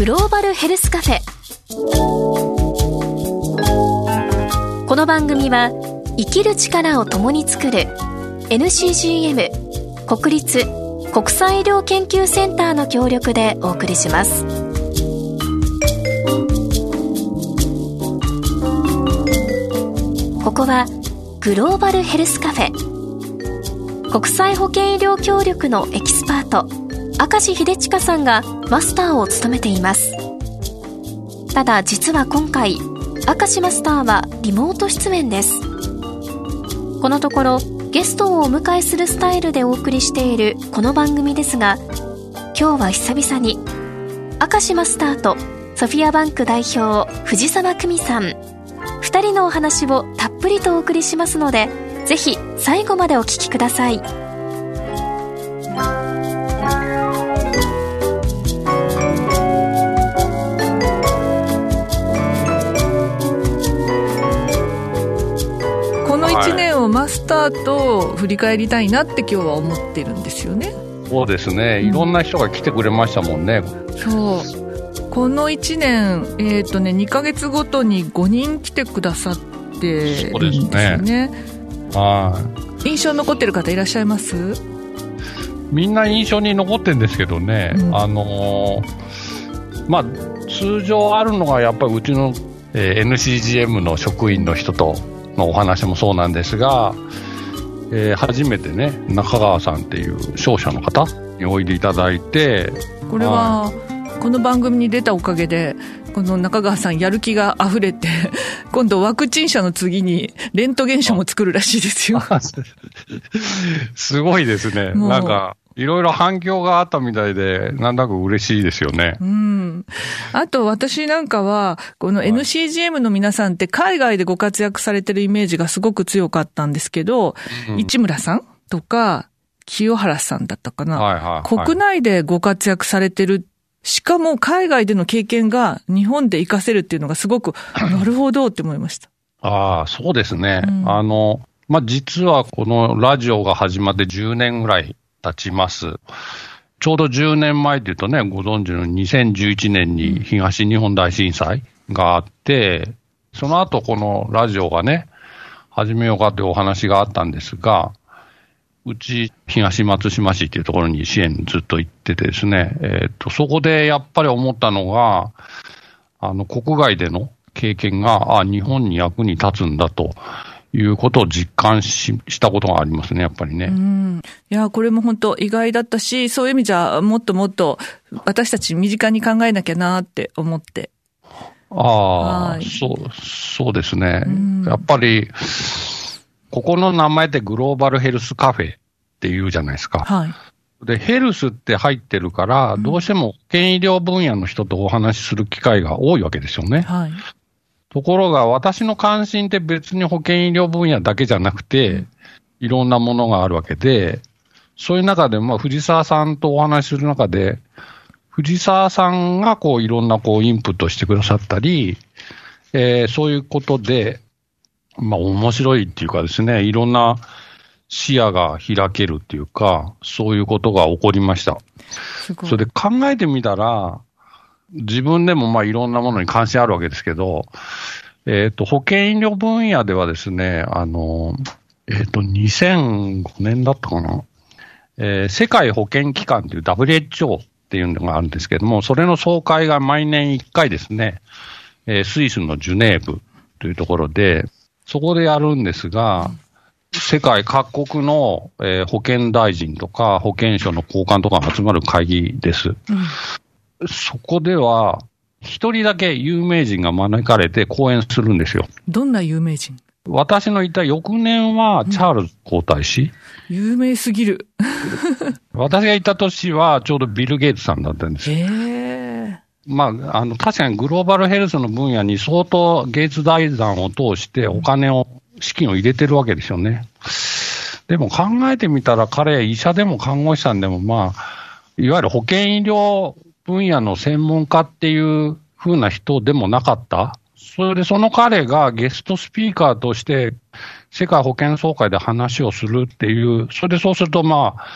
グローバルヘルスカフェ。この番組は生きる力を共に作る NCGM 国立国際医療研究センターの協力でお送りします。ここはグローバルヘルスカフェ。国際保健医療協力のエキスパート。明石秀親さんがマスターを務めています。ただ実は今回明石マスターはリモート出演です。このところゲストをお迎えするスタイルでお送りしているこの番組ですが今日は久々に明石マスターとソフィアバンク代表藤沢久美さん2人のお話をたっぷりとお送りしますのでぜひ最後までお聞きください。スターと振り返りたいなって今日は思ってるんですよね。そうですね、いろんな人が来てくれましたもんね。そう。この1年、えっ、とね、2か月ごとに5人来てくださってるんですよね。はい。印象残ってる方いらっしゃいます？みんな印象に残ってるんですけどね、うん。あのーまあ、通常あるのがやっぱりうちの、えー NCGM の職員の人とのお話もそうなんですが、えー初めてね、中川さんっていう商社の方においでいただいて、これは、この番組に出たおかげで、この中川さんやる気が溢れて、今度ワクチン社の次にレントゲン社も作るらしいですよ。すごいですね。なんか、いろいろ反響があったみたいで、なんだか嬉しいですよね。うん。あと私なんかは、この NCGM の皆さんって海外でご活躍されてるイメージがすごく強かったんですけど、うん市村さんとか、清原さんだったかな。はいはい、はい。国内でご活躍されてる。しかも海外での経験が日本で活かせるっていうのがすごく、なるほどって思いました。ああ、そうですね。うんあの、まあ、実はこのラジオが始まって10年ぐらい経ちます。ちょうど10年前っていうとね、ご存知の2011年に東日本大震災があって、その後このラジオがね、始めようかというお話があったんですが、うち東松島市っていうところに支援ずっと行っててですね、えっ、と、そこでやっぱり思ったのが、あの、国外での経験が、あ、日本に役に立つんだということを実感ししたことがありますね、やっぱりね。うん。いや、これも本当意外だったし、そういう意味じゃ、もっともっと私たち身近に考えなきゃなって思って。ああはい、そう、そうですねうん。やっぱり、ここの名前ってグローバルヘルスカフェっていうじゃないですか。はい。で、ヘルスって入ってるから、どうしても保健医療分野の人とお話しする機会が多いわけですよね。はい。ところが、私の関心って別に保健医療分野だけじゃなくて、いろんなものがあるわけで、そういう中で、まあ、藤沢さんとお話しする中で、藤沢さんがこういろんなこうインプットしてくださったり、えーそういうことで、まあ面白いっていうかですね、いろんな視野が開けるっていうか、そういうことが起こりました。それで考えてみたら、自分でもまあいろんなものに関心あるわけですけど、えっ、と、保健医療分野ではですね、あの、えっ、と、2005年だったかな、えー世界保健機関という WHO っていうのがあるんですけども、それの総会が毎年1回ですね、えースイスのジュネーブというところで、そこでやるんですが、世界各国の、えー保健大臣とか保健省の高官とかが集まる会議です。うんそこでは、一人だけ有名人が招かれて講演するんですよ。どんな有名人？私のいた翌年はチャールズ皇太子。有名すぎる。私がいた年はちょうどビル・ゲイツさんだったんです。へえ。まあ、あの、確かにグローバルヘルスの分野に相当ゲイツ財団を通してお金を、資金を入れてるわけですよね。でも考えてみたら彼、医者でも看護師さんでも、まあ、いわゆる保健医療分野の専門家っていう風な人でもなかった？それでその彼がゲストスピーカーとして世界保健総会で話をするっていう、それでそうするとまあ、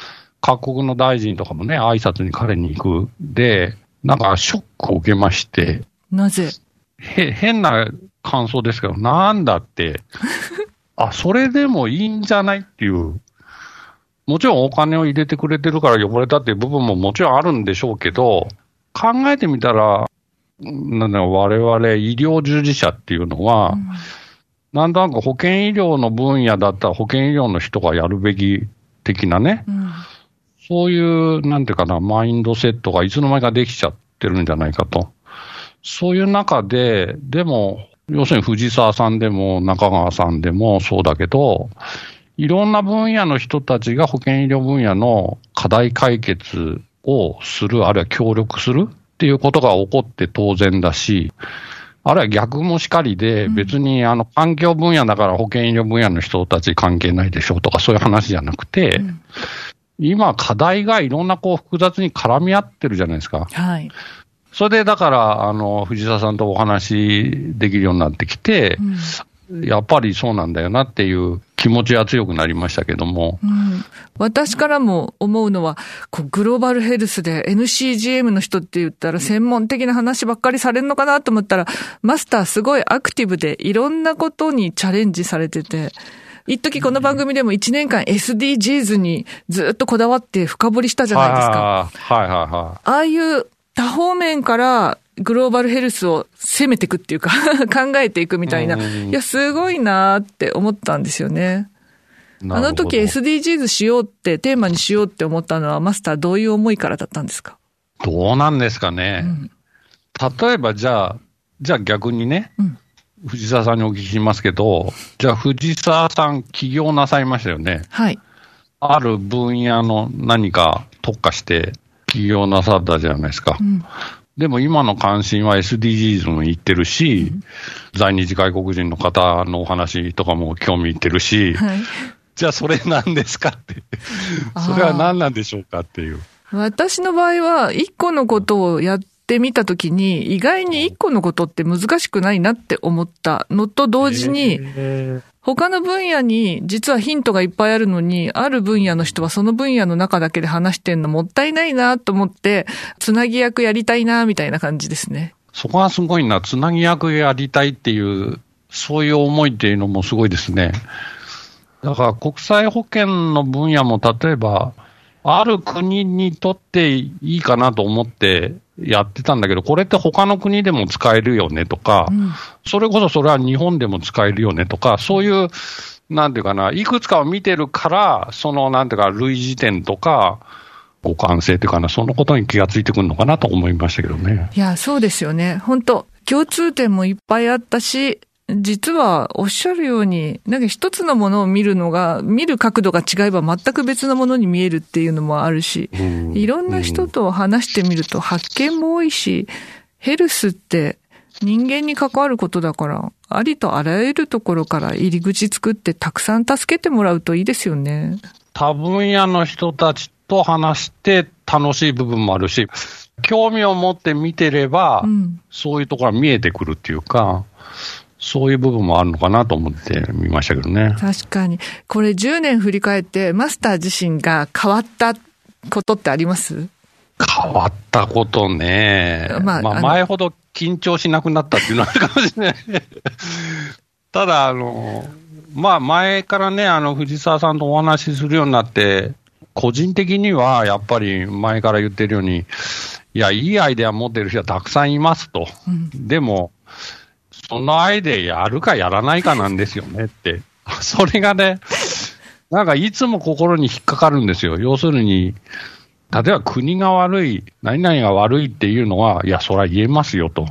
各国の大臣とかもね、挨拶に彼に行く。で、なんかショックを受けまして、なぜ？へ、変な感想ですけど、なんだって、あ、それでもいいんじゃない？っていう、もちろんお金を入れてくれてるから呼ばれたっていう部分ももちろんあるんでしょうけど、考えてみたら、なんだろう、我々医療従事者っていうのは、なんとなく保険医療の分野だったら保険医療の人がやるべき的なね、うんそういう、なんていうかな、マインドセットがいつの間にかできちゃってるんじゃないかと。そういう中で、でも、要するに藤沢さんでも中川さんでもそうだけど、いろんな分野の人たちが保険医療分野の課題解決をする、あるいは協力するっていうことが起こって当然だし、あるいは逆もしかりで、別にあの環境分野だから保険医療分野の人たち関係ないでしょうとかそういう話じゃなくて、今課題がいろんなこう複雑に絡み合ってるじゃないですか。はい。それでだから、あの、藤沢さんとお話できるようになってきて、やっぱりそうなんだよなっていう気持ちは強くなりましたけども、うん。私からも思うのは、こうグローバルヘルスで NCGM の人って言ったら専門的な話ばっかりされるのかなと思ったら、マスターすごいアクティブでいろんなことにチャレンジされてて、一時この番組でも1年間 SDGs にずっとこだわって深掘りしたじゃないですか。はいはいはああいう多方面からグローバルヘルスを攻めていくっていうか 考えていくみたいな。うんいや、すごいなーって思ったんですよね。い。あの時 SDGs しようって、テーマにしようって思ったのは、マスターどういう思いからだったんですか？どどうなんですかね。ん例えばじゃあ、じゃあ逆にね、うん藤沢さんにお聞きしますけど、じゃあ藤沢さん起業なさいましたよね。はい。ある分野の何か特化して起業なさったじゃないですか。うんでも今の関心は SDGs も言ってるし、在日外国人の方のお話とかも興味いってるし、はい。じゃあそれ何ですかって。それは何なんでしょうかっていう。私の場合は、一個のことをやってみたときに、意外に一個のことって難しくないなって思ったのと同時に、他の分野に実はヒントがいっぱいあるのに、ある分野の人はその分野の中だけで話してんのもったいないなと思って、つなぎ役やりたいなみたいな感じですね。そこがすごいな、つなぎ役やりたいっていう、そういう思いっていうのもすごいですね。だから国際保険の分野も例えば、ある国にとっていいかなと思ってやってたんだけど、これって他の国でも使えるよねとか、それこそそれは日本でも使えるよねとか、そういう、なんていうかな、いくつかを見てるから、そのなんていうか、類似点とか、互換性っていうかな、そのことに気がついてくるのかなと思いましたけどね。いや、そうですよね。本当共通点もいっぱいあったし、実はおっしゃるように、なんか一つのものを見るのが、見る角度が違えば全く別のものに見えるっていうのもあるし、うんいろんな人と話してみると発見も多いし、ヘルスって人間に関わることだから、ありとあらゆるところから入り口作ってたくさん助けてもらうといいですよね。多分野の人たちと話して楽しい部分もあるし、興味を持って見てれば、うん。そういうところが見えてくるっていうか、そういう部分もあるのかなと思って見ましたけどね。確かに。これ10年振り返って、マスター自身が変わったことってあります？変わったことね。まあまあ、前ほど緊張しなくなったっていうのはあるかもしれない。ただ、あの、まあ、前からね、あの、藤沢さんとお話しするようになって、個人的にはやっぱり前から言ってるように、いや、いいアイデア持ってる人はたくさんいますと。でも、そのアイデアやるかやらないかなんですよねって。それがね、なんかいつも心に引っかかるんですよ。要するに、例えば国が悪い、何々が悪いっていうのは、いや、それは言えますよと。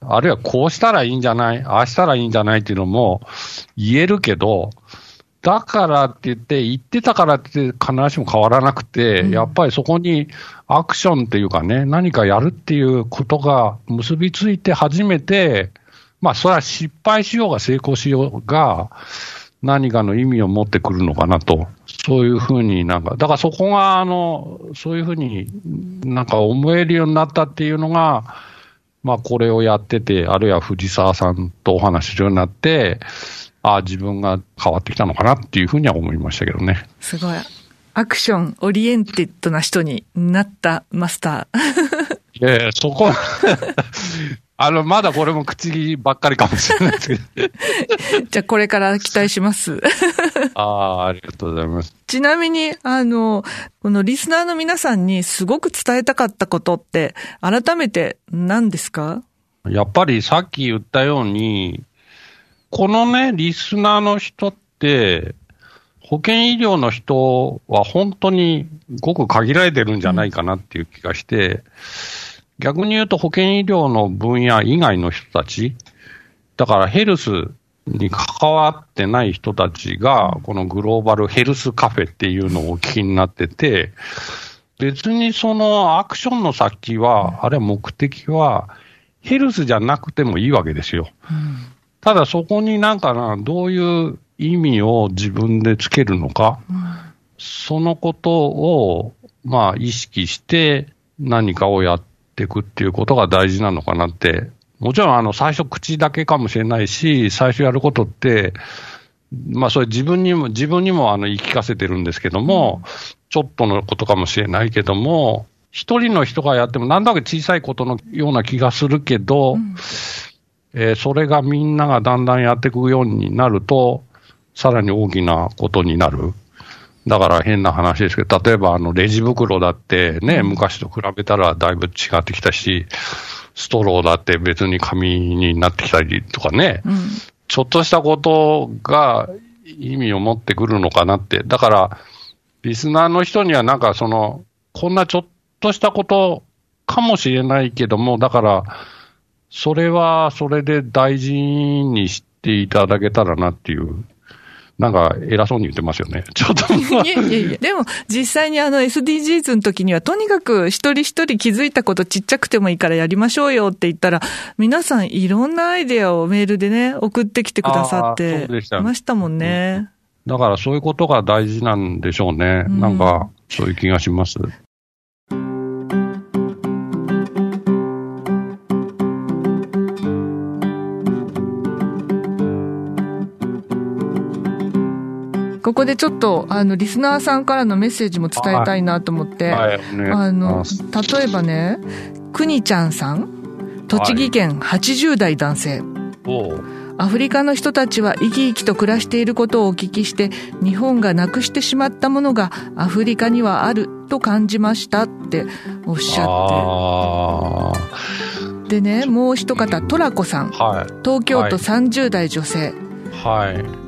あるいはこうしたらいいんじゃない、ああしたらいいんじゃないっていうのも言えるけど、だからって言って、言ってたからって必ずしも変わらなくて、やっぱりそこにアクションっていうかね、何かやるっていうことが結びついて初めて、まあ、それは失敗しようが成功しようが、何かの意味を持ってくるのかなと、そういうふうになんか、だからそこが、あの、そういうふうになんか思えるようになったっていうのが、まあ、これをやってて、あるいは藤沢さんとお話しするようになって、ああ、自分が変わってきたのかなっていうふうには思いましたけどね。すごい。 action、oriented な人になったマスター。いやいや、そこ、あの、まだこれも口ばっかりかもしれないですけど。じゃあこれから期待します。ああ、ありがとうございます。ちなみに、あの、このリスナーの皆さんにすごく伝えたかったことって、改めて何ですか？やっぱりさっき言ったように、このね、リスナーの人って、保険医療の人は本当にごく限られてるんじゃないかなっていう気がして、逆に言うと保険医療の分野以外の人たち、だからヘルスに関わってない人たちが、このグローバルヘルスカフェっていうのをお聞きになってて、別にそのアクションの先は、あるいは目的は、ヘルスじゃなくてもいいわけですよ。ただそこになんかな、どういう意味を自分でつけるのか、そのことを、まあ意識して何かをやっていくっていうことが大事なのかなって。もちろんあの最初口だけかもしれないし、最初やることって、まあそれ自分にも、自分にもあの言い聞かせてるんですけども、ちょっとのことかもしれないけども、一人の人がやってもなんだか小さいことのような気がするけど、えーそれがみんながだんだんやっていくようになると、さらに大きなことになる。だから変な話ですけど、例えばあのレジ袋だってね、昔と比べたらだいぶ違ってきたし、ストローだって別に紙になってきたりとかね、うん。ちょっとしたことが意味を持ってくるのかなって。だから、リスナーの人にはなんかその、こんなちょっとしたことかもしれないけども、だから、それはそれで大事にしていただけたらなっていう、なんか偉そうに言ってますよね。ちょっと。いやいやいや、でも実際にあの SDGs の時にはとにかく一人一人気づいたことちっちゃくてもいいからやりましょうよって言ったら、皆さんいろんなアイデアをメールでね、送ってきてくださってましたもんね。だからそういうことが大事なんでしょうね。うんなんか、そういう気がします。ここでちょっとあのリスナーさんからのメッセージも伝えたいなと思って、はい、あの。例えばね、くにちゃんさん、栃木県80代男性。アフリカの人たちは生き生きと暮らしていることをお聞きして、日本がなくしてしまったものがアフリカにはあると感じましたっておっしゃあって。でね、もう一方、トラコさん。あ、はい。東京都はい30代女性。はい。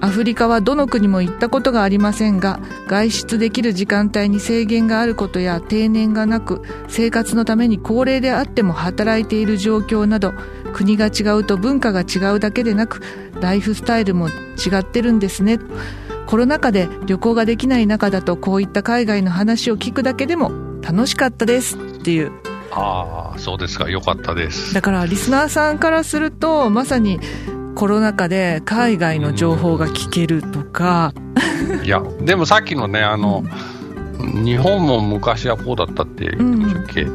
アフリカはどの国も行ったことがありませんが、外出できる時間帯に制限があることや定年がなく、生活のために高齢であっても働いている状況など、国が違うと文化が違うだけでなく、ライフスタイルも違ってるんですね。コロナ禍で旅行ができない中だと、こういった海外の話を聞くだけでも楽しかったですっていう。ああ、そうですか。よかったです。だからリスナーさんからすると、まさにコロナ禍で海外の情報が聞けるとか、いや、でもさっきのね、あの、日本も昔はこうだったって言ってましたっけ、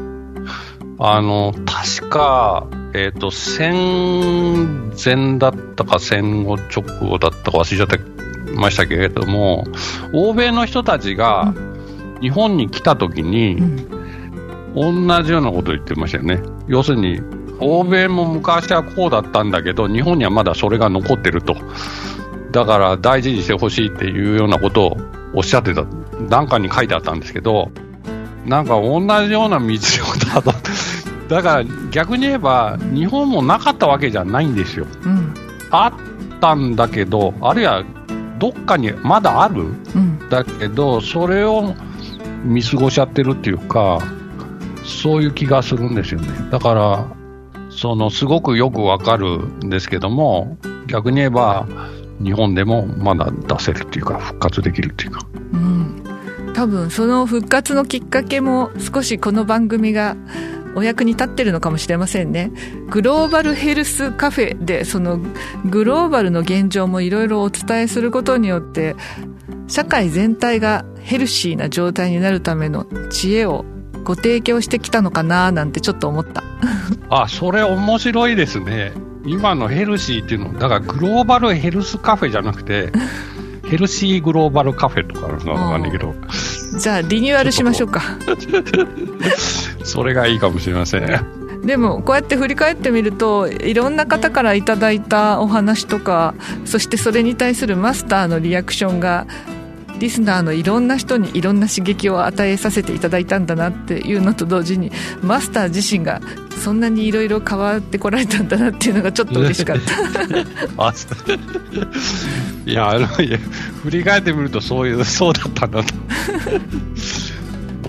あの、確か、えっ、と、戦前だったか戦後直後だったか忘れちゃってましたけれども、欧米の人たちが日本に来た時に、同じようなことを言ってましたよね。要するに、欧米も昔はこうだったんだけど、日本にはまだそれが残ってると。だから大事にしてほしいっていうようなことをおっしゃってた。なんかに書いてあったんですけど、なんか同じような道をたど だから逆に言えば、日本もなかったわけじゃないんですよ。うん、あったんだけど、あるいはどっかにまだあるうん、だけど、それを見過ごしちゃってるっていうか、そういう気がするんですよね。だから、そのすごくよくわかるんですけども、逆に言えば、日本でもまだ出せるっていうか、復活できるっていうか。うん。多分その復活のきっかけも少しこの番組がお役に立ってるのかもしれませんね。グローバルヘルスカフェでそのグローバルの現状もいろいろお伝えすることによって社会全体がヘルシーな状態になるための知恵をご提供してきたのかななんてちょっと思った。あ、それ面白いですね。今のヘルシーっていうの、だからグローバルヘルスカフェじゃなくて、ヘルシーグローバルカフェとかなんかわかんないけど、じゃあリニューアルしましょうか それがいいかもしれません。でもこうやって振り返ってみるといろんな方からいただいたお話とかそしてそれに対するマスターのリアクションがリスナーのいろんな人にいろんな刺激を与えさせていただいたんだなっていうのと同時にマスター自身がそんなにいろいろ変わってこられたんだなっていうのがちょっと嬉しかった。あいやあのいや振り返ってみるとそういうそうだったんだと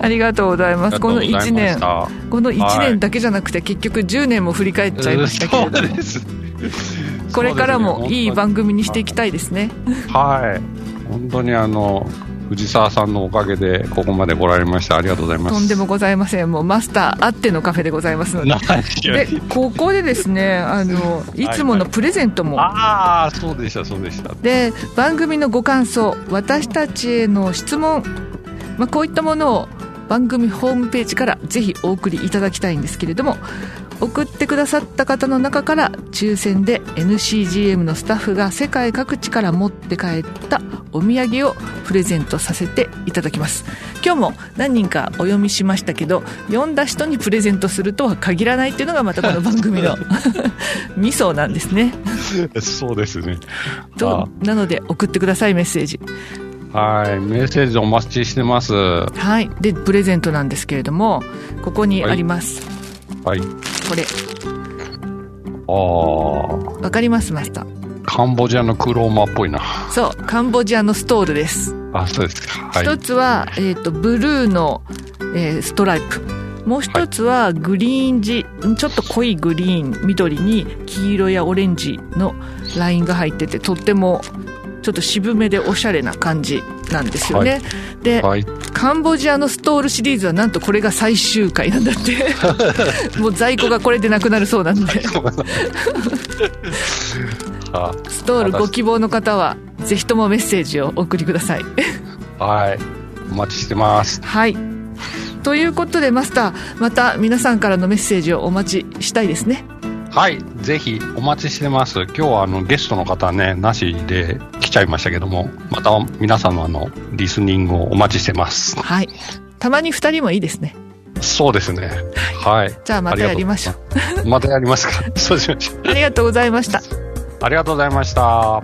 ありがとうございます。この1年はこの1年だけじゃなくて結局10年も振り返っちゃいましたけれどこれからもいい番組にしていきたたいですね。はい本当にあの藤沢さんのおかげでここまで来られましたありがとうございます。とんでもございません。もうマスターあってのカフェでございますので。でここでですねあのいつものプレゼントも。ああそうでしたそうでした。で番組のご感想私たちへの質問、まあ、こういったものを番組ホームページからぜひお送りいただきたいんですけれども送ってくださった方の中から抽選で NCGM のスタッフが世界各地から持って帰ったお土産をプレゼントさせていただきます。今日も何人かお読みしましたけど読んだ人にプレゼントするとは限らないっていうのがまたこの番組の ミソなんですね。そうですね。となので送ってくださいメッセージ。はいメッセージお待ちしてます。ははい。でプレゼントなんですけれどもここにあります、いこれ。ああわかります？マスター。カンボジアのクローマっぽいな。そうカンボジアのストールです。あそうですか。はい。一つは、えー、とブルーの、えーストライプ。もう一つはグリーン地ちょっと濃いグリーン緑に黄色やオレンジのラインが入っててとってもちょっと渋めでおしゃれな感じなんですよね、はで、はい。カンボジアのストールシリーズはなんとこれが最終回なんだって。もう在庫がこれでなくなるそうなんで。あストールご希望の方はぜひともメッセージをお送りください。はい。お待ちしてます。はい。ということでマスターまた皆さんからのメッセージをお待ちしたいですね。はい。ぜひお待ちしてます。今日はあのゲストの方ねなしで来ちゃいましたけどもまた皆様のリスニングをお待ちしてます。はい。たまに2人もいいですね。そうですね。はい。じゃあまたやりましょう。うまたやりますか。そうしましょう。ありがとうございました。ありがとうございました。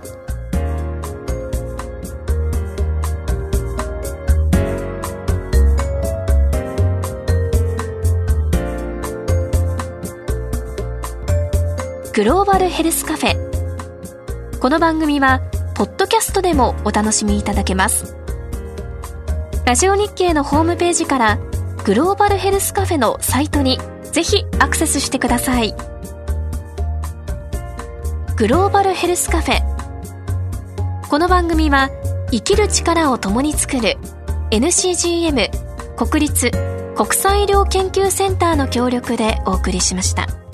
グローバルヘルスカフェ。この番組はポッドキャストでもお楽しみいただけます。ラジオ日経のホームページからグローバルヘルスカフェのサイトにぜひアクセスしてください。グローバルヘルスカフェ。この番組は生きる力を共に作る NCGM 国立国際医療研究センターの協力でお送りしました。